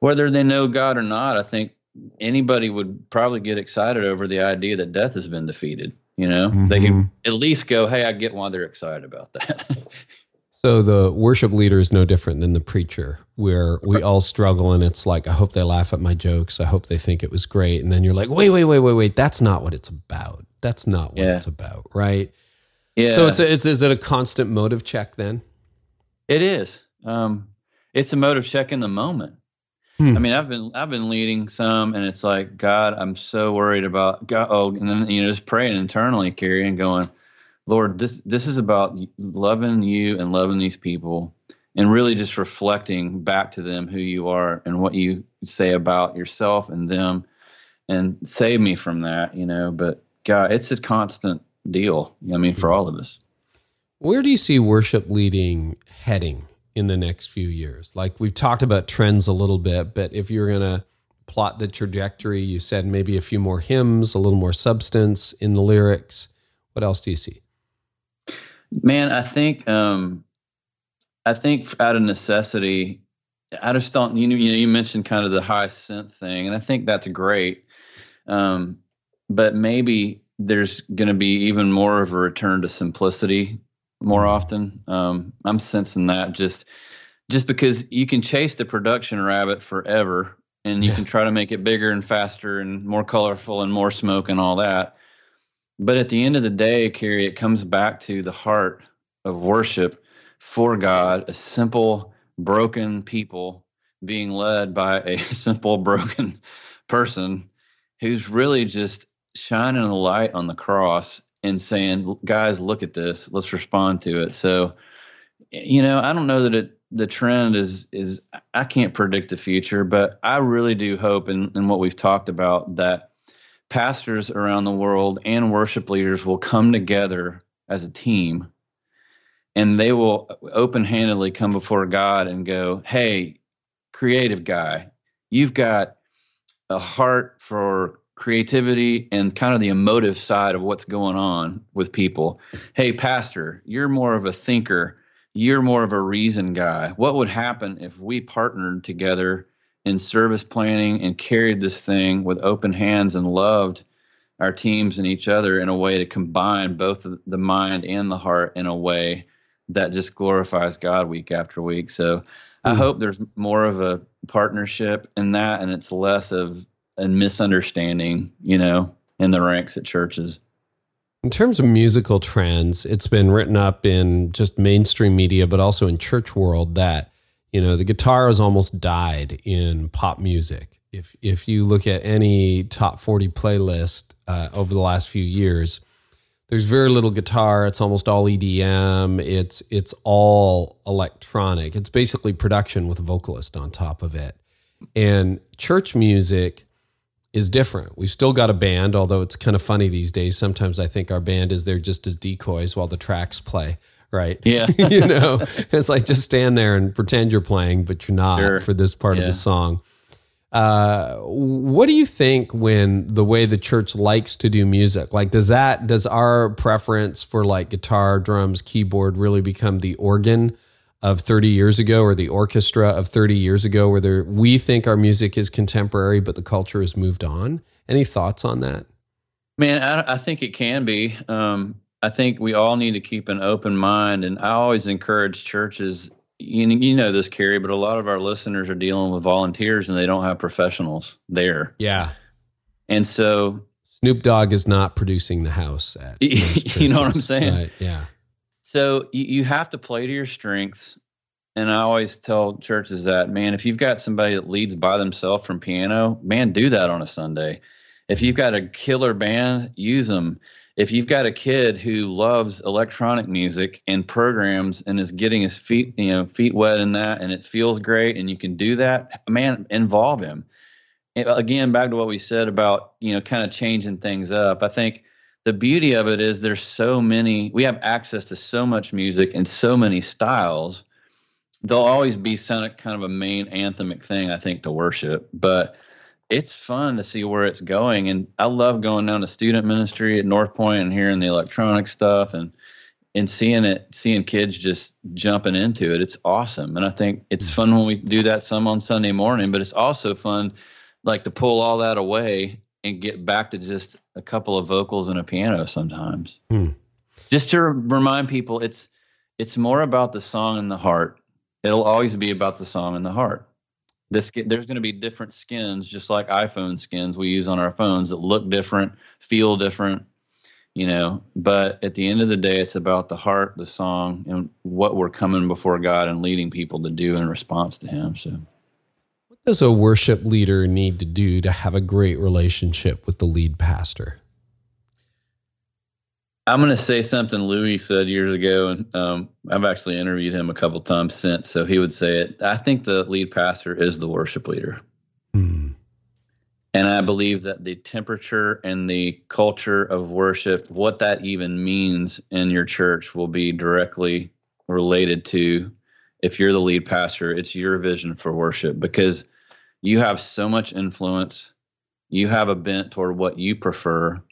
Whether they know god or not i think anybody would probably get excited over the idea that death has been defeated you know? Mm-hmm. they can at least go hey i get why they're excited about that So the worship leader is no different than the preacher, where we all struggle, and it's like, I hope they laugh at my jokes. I hope they think it was great. And then you're like, wait, wait, wait, wait, wait. That's not what it's about. That's not what yeah. it's about, right? Yeah. So it's, a, it's is it a constant motive check then? It is. Um, it's a motive check in the moment. Hmm. I mean, I've been I've been leading some, and it's like, God, I'm so worried about God. Oh, and then you know, just praying internally, Carey, and going Lord, this this is about loving you and loving these people and really just reflecting back to them who you are and what you say about yourself and them and save me from that, you know, but God, it's a constant deal. I mean, for all of us. Where do you see worship leading heading in the next few years? Like we've talked about trends a little bit, but if you're going to plot the trajectory, you said maybe a few more hymns, a little more substance in the lyrics. What else do you see? Man, I think um, I think out of necessity, I just don't. You know, you mentioned kind of the high synth thing, and I think that's great. Um, but maybe there's going to be even more of a return to simplicity more often. Um, I'm sensing that just just because you can chase the production rabbit forever, and you yeah. can try to make it bigger and faster and more colorful and more smoke and all that. But at the end of the day, Carey, it comes back to the heart of worship for God, a simple, broken people being led by a simple, broken person who's really just shining a light on the cross and saying, guys, look at this. Let's respond to it. So, you know, I don't know that it, the trend is is I can't predict the future, but I really do hope in, in what we've talked about that pastors around the world and worship leaders will come together as a team and they will open handedly come before God and go, Hey, creative guy, you've got a heart for creativity and kind of the emotive side of what's going on with people. Hey, pastor, you're more of a thinker, you're more of a reason guy. What would happen if we partnered together in service planning and carried this thing with open hands and loved our teams and each other in a way to combine both the mind and the heart in a way that just glorifies God week after week. So mm-hmm. I hope there's more of a partnership in that and it's less of a misunderstanding, you know, in the ranks at churches. In terms of musical trends, it's been written up in just mainstream media, but also in church world that, you know, the guitar has almost died in pop music. If if you look at any top 40 playlist uh, over the last few years, there's very little guitar. It's almost all EDM. It's it's all electronic. It's basically production with a vocalist on top of it. And church music is different. We've still got a band, although it's kind of funny these days. Sometimes I think our band is there just as decoys while the tracks play. Right. Yeah. you know, it's like just stand there and pretend you're playing, but you're not sure. for this part yeah. of the song. Uh, what do you think when the way the church likes to do music? Like, does that, does our preference for like guitar, drums, keyboard really become the organ of 30 years ago or the orchestra of 30 years ago where there, we think our music is contemporary, but the culture has moved on? Any thoughts on that? Man, I, I think it can be. Um, I think we all need to keep an open mind. And I always encourage churches you, you know this, Carey, but a lot of our listeners are dealing with volunteers and they don't have professionals there. Yeah. And so Snoop Dogg is not producing the house at you know what I'm saying? Right, yeah. So you, you have to play to your strengths. And I always tell churches that, man, if you've got somebody that leads by themselves from piano, man, do that on a Sunday. If you've got a killer band, use them if you've got a kid who loves electronic music and programs and is getting his feet you know feet wet in that and it feels great and you can do that man involve him. And uh, again back to what we said about you know kind of changing things up i think the beauty of it is there's so many we have access to so much music and so many styles. There'll always be some kind of a main anthemic thing i think to worship but it's fun to see where it's going. And I love going down to student ministry at North Point and hearing the electronic stuff and and seeing it, seeing kids just jumping into it. It's awesome. And I think it's fun when we do that some on Sunday morning, but it's also fun like to pull all that away and get back to just a couple of vocals and a piano sometimes. Hmm. Just to remind people it's it's more about the song and the heart. It'll always be about the song and the heart there's going to be different skins just like iphone skins we use on our phones that look different feel different you know? But at the end of the day it's about the heart the song and what we're coming before god and leading people to do in response to him so. What does a worship leader need to do to have a great relationship with the lead pastor I'm going to say something Louie said years ago, and um, I've actually interviewed him a couple times since. So he would say it. I think the lead pastor is the worship leader. Mm. And I believe that the temperature and the culture of worship, what that even means in your church, will be directly related to if you're the lead pastor, it's your vision for worship because you have so much influence. You have a bent toward what you prefer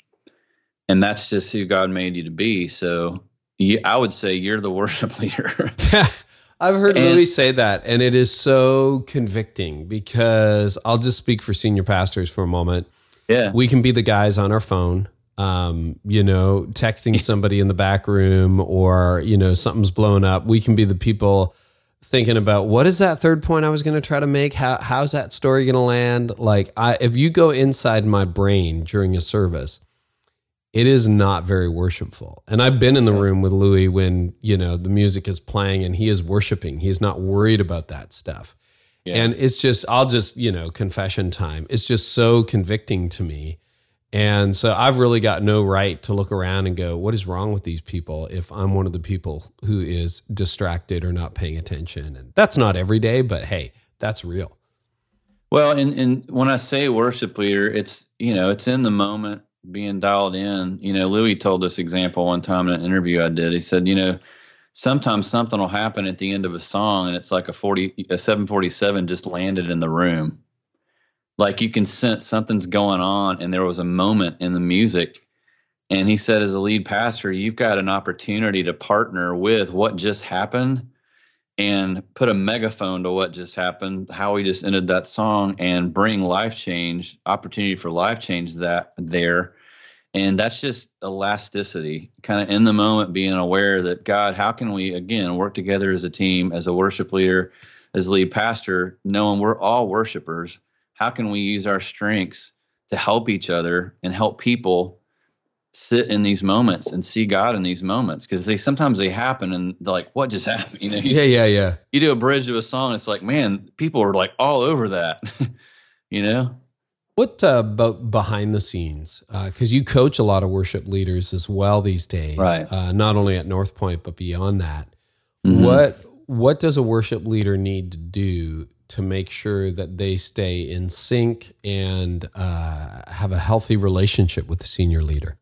and that's just who God made you to be. So you, I would say you're the worship leader. I've heard and, Louie say that, and it is so convicting because I'll just speak for senior pastors for a moment. Yeah, we can be the guys on our phone, um, you know, texting somebody in the back room, or you know, something's blown up. We can be the people thinking about what is that third point I was going to try to make? How how's that story going to land? Like, I, if you go inside my brain during a service it is not very worshipful. And I've been in the room with Louie when, you know, the music is playing and he is worshiping. He's not worried about that stuff. Yeah. And it's just, I'll just, you know, confession time. It's just so convicting to me. And so I've really got no right to look around and go, what is wrong with these people if I'm one of the people who is distracted or not paying attention? And that's not every day, but hey, that's real. Well, and, and when I say worship leader, it's, you know, it's in the moment being dialed in. You know, Louie told this example one time in an interview I did. He said, you know, sometimes something will happen at the end of a song and it's like a 40 a 747 just landed in the room. Like you can sense something's going on and there was a moment in the music and he said as a lead pastor, you've got an opportunity to partner with what just happened and put a megaphone to what just happened, how we just ended that song, and bring life change, opportunity for life change that there. And that's just elasticity, kind of in the moment, being aware that God, how can we again work together as a team, as a worship leader, as lead pastor, knowing we're all worshipers? How can we use our strengths to help each other and help people sit in these moments and see God in these moments because they sometimes they happen and they're like, what just happened? You know? Yeah, yeah, yeah. You do a bridge to a song, it's like, man, people are like all over that. you know? What uh, about behind the scenes? Because uh, you coach a lot of worship leaders as well these days, right? Uh, not only at North Point but beyond that. Mm-hmm. What What does a worship leader need to do to make sure that they stay in sync and uh, have a healthy relationship with the senior leader?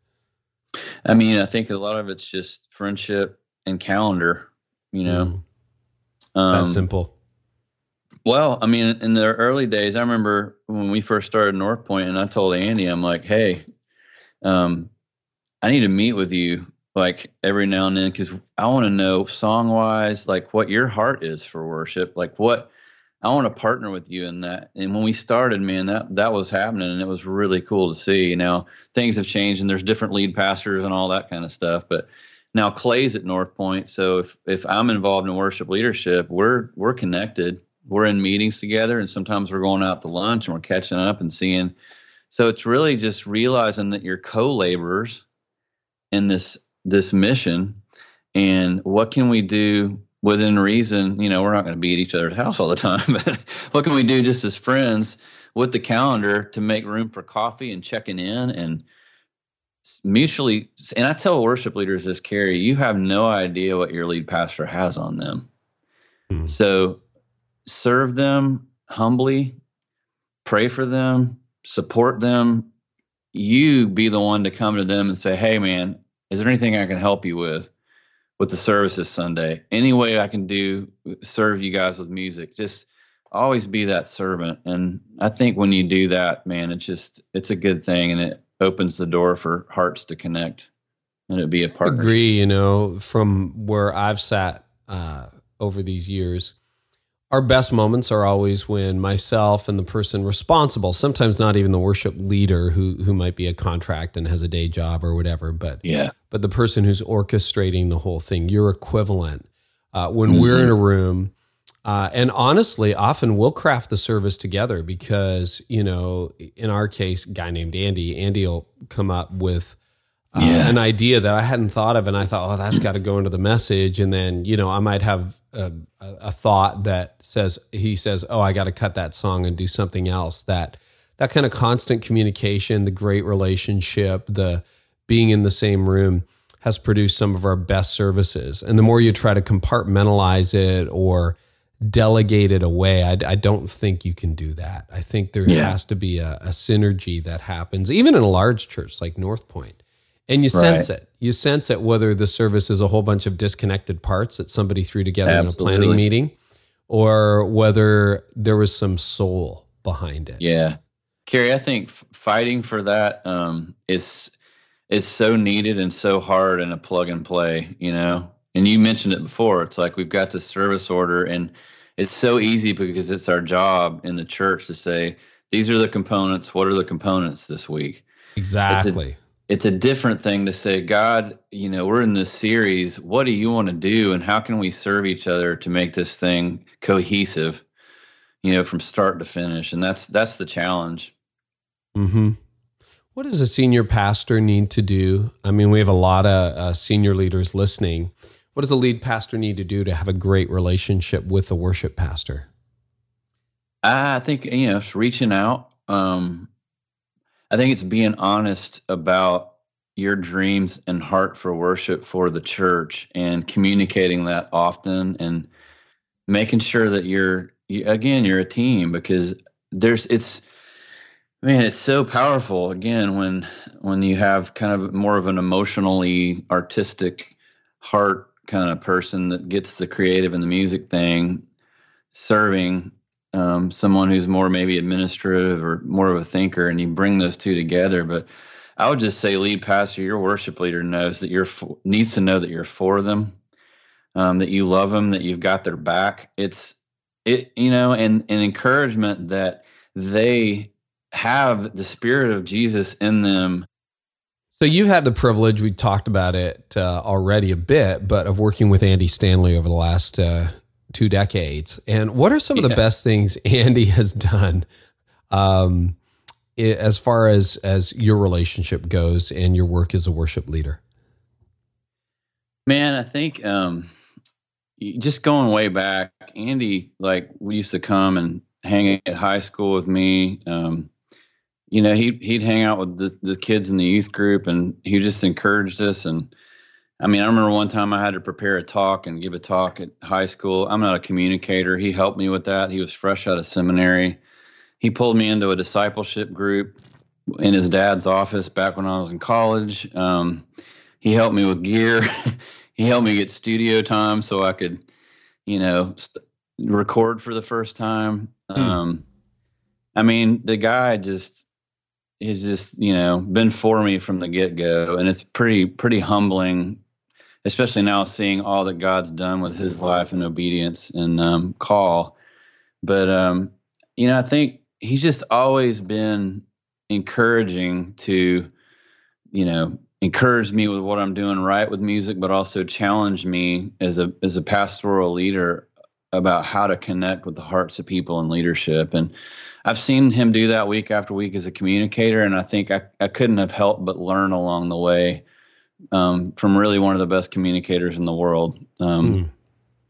I mean, I think a lot of it's just friendship and calendar. You know, mm. um, that simple. Well, I mean, in the early days, I remember when we first started North Point, and I told Andy, I'm like, "Hey, um, I need to meet with you like every now and then because I want to know song wise, like what your heart is for worship, like what." I want to partner with you in that. And when we started, man, that that was happening, and it was really cool to see. Now things have changed, and there's different lead pastors and all that kind of stuff. But now Clay's at North Point, so if if I'm involved in worship leadership, we're we're connected. We're in meetings together, and sometimes we're going out to lunch and we're catching up and seeing. So it's really just realizing that you're co-laborers in this this mission, and what can we do within reason, you know, we're not going to be at each other's house all the time, but what can we do just as friends with the calendar to make room for coffee and checking in and mutually? And I tell worship leaders this, Carey, you have no idea what your lead pastor has on them. Mm-hmm. So serve them humbly, pray for them, support them. You be the one to come to them and say, hey, man, is there anything I can help you with? With the service this Sunday. Any way I can do serve you guys with music, just always be that servant. And I think when you do that, man, it's just it's a good thing and it opens the door for hearts to connect and it be a part. Agree, you know, from where I've sat uh, over these years, our best moments are always when myself and the person responsible, sometimes not even the worship leader who who might be a contract and has a day job or whatever, but yeah, but the person who's orchestrating the whole thing, your equivalent. Uh, when mm-hmm. we're in a room, uh, and honestly, often we'll craft the service together because you know, in our case, guy named Andy, Andy will come up with uh, yeah. an idea that I hadn't thought of, and I thought, oh, that's got to go into the message. And then you know, I might have a, a thought that says he says, oh, I got to cut that song and do something else. That that kind of constant communication, the great relationship, the being in the same room has produced some of our best services. And the more you try to compartmentalize it or delegate it away, I, I don't think you can do that. I think there yeah. has to be a, a, synergy that happens, even in a large church like North Point and you sense right. it. You sense it whether the service is a whole bunch of disconnected parts that somebody threw together Absolutely. in a planning meeting, or whether there was some soul behind it. Yeah, Carey, I think fighting for that um, is is so needed and so hard in a plug and play. You know, and you mentioned it before. It's like we've got the service order, and it's so easy because it's our job in the church to say these are the components. What are the components this week? Exactly it's a different thing to say, God, you know, we're in this series. What do you want to do, and how can we serve each other to make this thing cohesive? You know, from start to finish, and that's that's the challenge. Hmm. What does a senior pastor need to do? I mean, we have a lot of uh, senior leaders listening. What does a lead pastor need to do to have a great relationship with the worship pastor? I think you know, reaching out. Um, I think it's being honest about your dreams and heart for worship for the church and communicating that often and making sure that you're you, again you're a team because there's it's man it's so powerful again when when you have kind of more of an emotionally artistic heart kind of person that gets the creative and the music thing serving um, someone who's more maybe administrative or more of a thinker, and you bring those two together. But I would just say, lead pastor, your worship leader knows that you're for, needs to know that you're for them. um, that you love them, that you've got their back. It's it, you know, and and encouragement that they have the spirit of Jesus in them. So you've had the privilege. We talked about it uh, already a bit, but of working with Andy Stanley over the last uh, two decades. And what are some yeah. of the best things Andy has done? Um, as far as as your relationship goes and your work as a worship leader man i think um, just going way back andy like we used to come and hang at high school with me um, you know he, he'd hang out with the, the kids in the youth group and he just encouraged us and i mean i remember one time i had to prepare a talk and give a talk at high school i'm not a communicator he helped me with that he was fresh out of seminary he pulled me into a discipleship group in his dad's office back when I was in college. Um, he helped me with gear. he helped me get studio time so I could, you know, st- record for the first time. Hmm. Um, I mean, the guy just has just, you know, been for me from the get go, and it's pretty pretty humbling, especially now seeing all that God's done with his life and obedience and um, call. But um, you know, I think he's just always been encouraging to, you know, encourage me with what I'm doing right with music, but also challenge me as a as a pastoral leader about how to connect with the hearts of people in leadership. And I've seen him do that week after week as a communicator, and I think I, I couldn't have helped but learn along the way um, from really one of the best communicators in the world. Um, mm.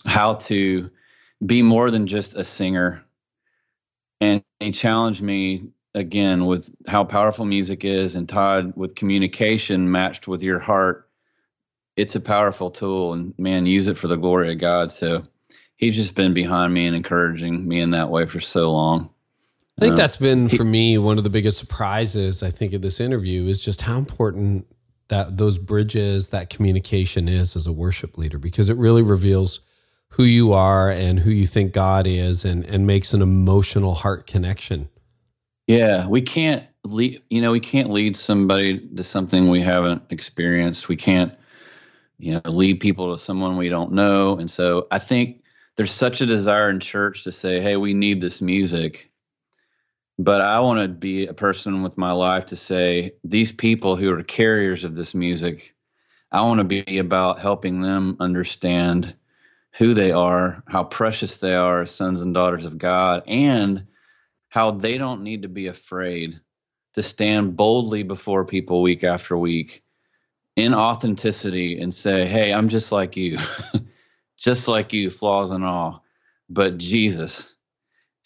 How to be more than just a singer and he challenged me again with how powerful music is and Todd with communication matched with your heart it's a powerful tool and man use it for the glory of God so he's just been behind me and encouraging me in that way for so long I think um, that's been for me one of the biggest surprises I think of this interview is just how important that those bridges that communication is as a worship leader because it really reveals who you are and who you think God is and, and makes an emotional heart connection. Yeah, we can't lead, you know, we can't lead somebody to something we haven't experienced. We can't, you know, lead people to someone we don't know. And so I think there's such a desire in church to say, hey, we need this music. But I want to be a person with my life to say, these people who are carriers of this music, I want to be about helping them understand who they are, how precious they are as sons and daughters of God, and how they don't need to be afraid to stand boldly before people week after week in authenticity and say, Hey, I'm just like you, just like you, flaws and all. But Jesus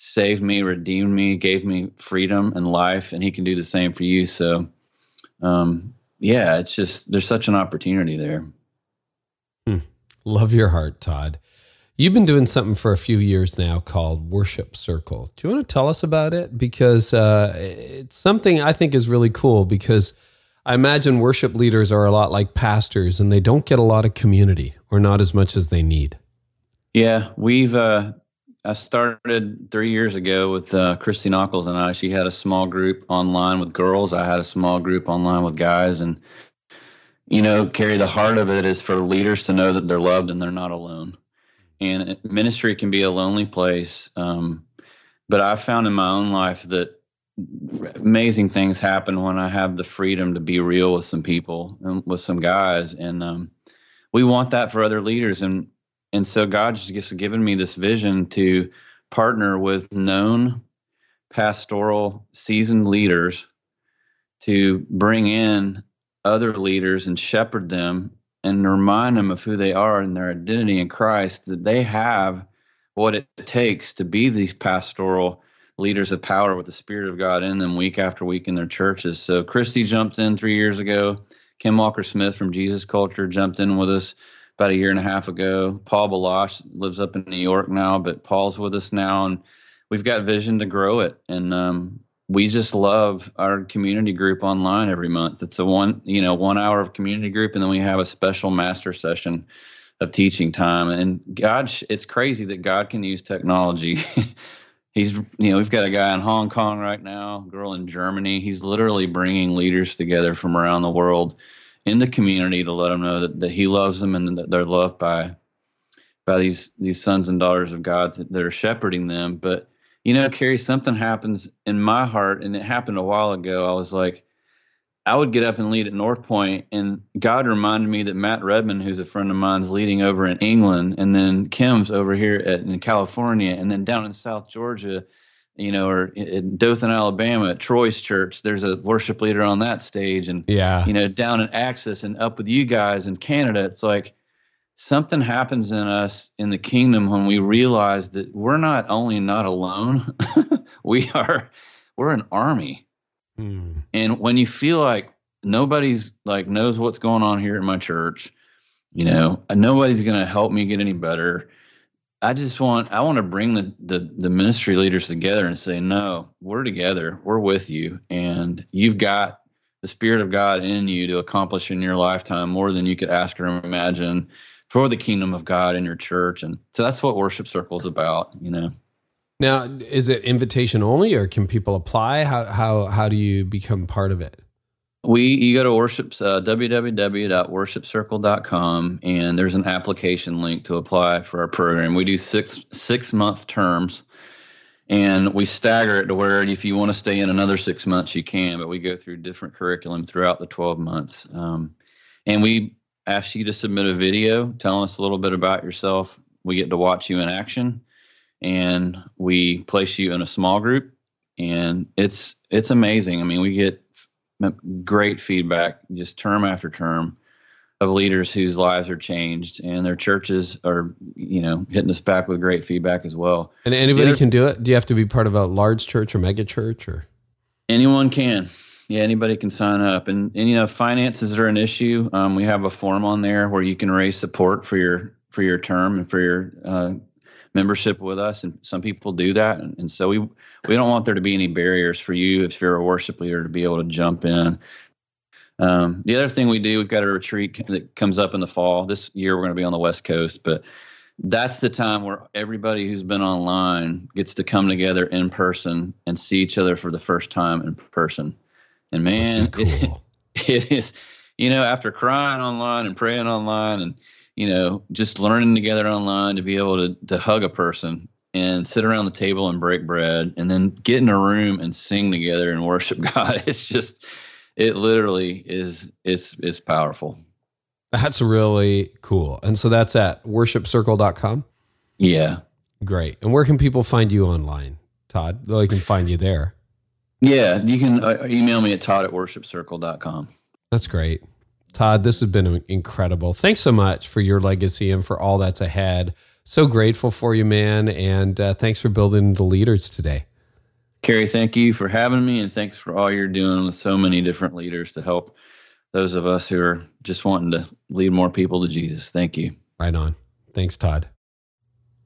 saved me, redeemed me, gave me freedom and life, and He can do the same for you. So, um, yeah, it's just, there's such an opportunity there. Hmm. Love your heart, Todd. You've been doing something for a few years now called Worship Circle. Do you want to tell us about it? Because uh, it's something I think is really cool because I imagine worship leaders are a lot like pastors and they don't get a lot of community or not as much as they need. Yeah, we've uh, I started three years ago with uh, Christy Nockels and I. She had a small group online with girls. I had a small group online with guys, and you know, Carey the heart of it is for leaders to know that they're loved and they're not alone. And ministry can be a lonely place. Um, but I found in my own life that amazing things happen when I have the freedom to be real with some people and with some guys. And um, we want that for other leaders. And and so God just given me this vision to partner with known pastoral seasoned leaders to bring in other leaders and shepherd them and remind them of who they are and their identity in Christ, that they have what it takes to be these pastoral leaders of power with the Spirit of God in them week after week in their churches. So Christy jumped in three years ago. Kim Walker Smith from Jesus Culture jumped in with us about a year and a half ago. Paul Baloche lives up in New York now, but Paul's with us now, and we've got vision to grow it. And um, we just love our community group online every month. It's a one, you know, one hour of community group, and then we have a special master session of teaching time. And God, it's crazy that God can use technology. He's, you know, we've got a guy in Hong Kong right now, girl in Germany. He's literally bringing leaders together from around the world in the community to let them know that, that he loves them and that they're loved by by these these sons and daughters of God that, are shepherding them. But you know, Carey, something happens in my heart, and it happened a while ago. I was like, I would get up and lead at North Point, and God reminded me that Matt Redman, who's a friend of mine, is leading over in England, and then Kim's over here at, in California, and then down in South Georgia, you know, or in Dothan, Alabama, at Troy's church, there's a worship leader on that stage, and yeah, you know, down in Axis and up with you guys in Canada, it's like something happens in us in the kingdom when we realize that we're not only not alone, we are we're an army. Hmm. And when you feel like nobody's like knows what's going on here in my church, you know, nobody's going to help me get any better. I just want I want to bring the, the the ministry leaders together and say, no, we're together, we're with you, and you've got the Spirit of God in you to accomplish in your lifetime more than you could ask or imagine for the kingdom of God in your church. And so that's what worship circle is about, you know. Now, is it invitation only or can people apply? How how how do you become part of it? We you go to worship uh, www.worshipcircle.com and there's an application link to apply for our program. We do six six month terms and we stagger it to where if you want to stay in another six months you can, but we go through different curriculum throughout the 12 months. Um, and we ask you to submit a video telling us a little bit about yourself. We get to watch you in action, and we place you in a small group, and it's it's amazing. I mean, we get great feedback just term after term of leaders whose lives are changed and their churches are you know hitting us back with great feedback as well. And anybody can do it? Do you have to be part of a large church or mega church or? Anyone can. Yeah, anybody can sign up, and and you know finances are an issue. Um, we have a form on there where you can raise support for your for your term and for your uh, membership with us, and some people do that, and, and so we we don't want there to be any barriers for you if you're a worship leader to be able to jump in. Um, the other thing we do, we've got a retreat that comes up in the fall. This year we're going to be on the West Coast, but that's the time where everybody who's been online gets to come together in person and see each other for the first time in person. And man, cool. it, it is, you know, after crying online and praying online and, you know, just learning together online to be able to, to hug a person and sit around the table and break bread and then get in a room and sing together and worship God. It's just, it literally is, it's, it's powerful. That's really cool. And so that's at worshipcircle.com. Yeah. Great. And where can people find you online, Todd? They can find you there. Yeah, you can uh, email me at todd at worshipcircle.com. That's great. Todd, this has been incredible. Thanks so much for your legacy and for all that's ahead. So grateful for you, man. And uh, thanks for building the leaders today. Carey, thank you for having me. And thanks for all you're doing with so many different leaders to help those of us who are just wanting to lead more people to Jesus. Thank you. Right on. Thanks, Todd.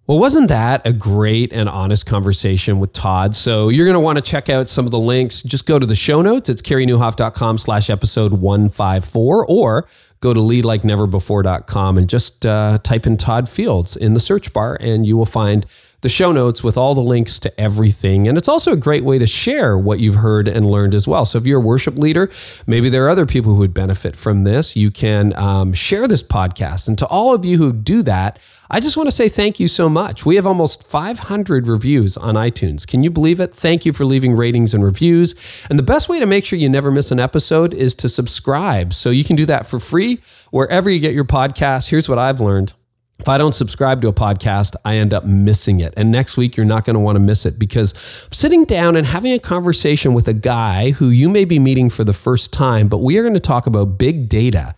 Well, wasn't that a great and honest conversation with Todd? So you're going to want to check out some of the links. Just go to the show notes. It's careynieuwhof.com slash episode 154 or go to leadlikeneverbefore.com and just uh, type in Todd Fields in the search bar and you will find the show notes with all the links to everything. And it's also a great way to share what you've heard and learned as well. So if you're a worship leader, maybe there are other people who would benefit from this. You can um, share this podcast. And to all of you who do that, I just want to say thank you so much. We have almost 500 reviews on iTunes. Can you believe it? Thank you for leaving ratings and reviews. And the best way to make sure you never miss an episode is to subscribe. So you can do that for free wherever you get your podcasts. Here's what I've learned. If I don't subscribe to a podcast, I end up missing it. And next week, you're not going to want to miss it because sitting down and having a conversation with a guy who you may be meeting for the first time, but we are going to talk about big data.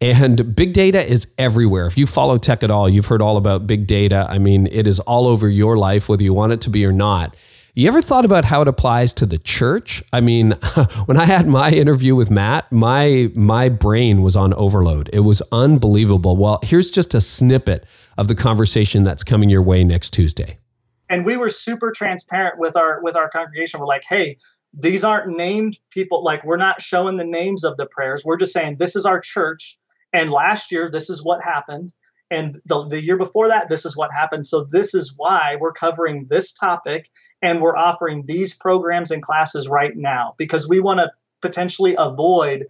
And big data is everywhere. If you follow tech at all, you've heard all about big data. I mean, it is all over your life, whether you want it to be or not. You ever thought about how it applies to the church? I mean, when I had my interview with Matt, my my brain was on overload. It was unbelievable. Well, here's just a snippet of the conversation that's coming your way next Tuesday. And we were super transparent with our with our congregation. We're like, "Hey, these aren't named people like we're not showing the names of the prayers. We're just saying this is our church and last year this is what happened and the, the year before that this is what happened. So this is why we're covering this topic and we're offering these programs and classes right now because we want to potentially avoid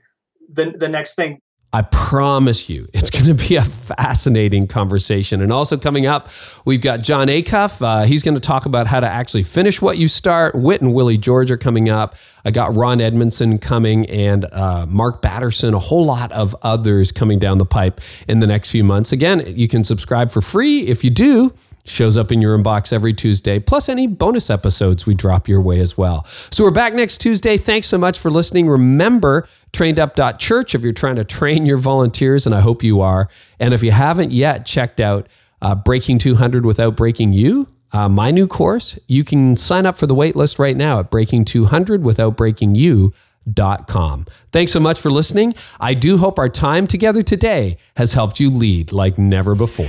the, the next thing. I promise you, it's going to be a fascinating conversation. And also coming up, we've got Jon Acuff. Uh, he's going to talk about how to actually finish what you start. Whit and Willie George are coming up. I got Ron Edmondson coming and uh, Mark Batterson, a whole lot of others coming down the pipe in the next few months. Again, you can subscribe for free. If you do, shows up in your inbox every Tuesday, plus any bonus episodes we drop your way as well. So we're back next Tuesday. Thanks so much for listening. Remember, trainedup.church if you're trying to train your volunteers, and I hope you are. And if you haven't yet checked out uh, Breaking 200 Without Breaking You, uh, my new course, you can sign up for the waitlist right now at Breaking 200 Without Breaking You. Com. Thanks so much for listening. I do hope our time together today has helped you lead like never before.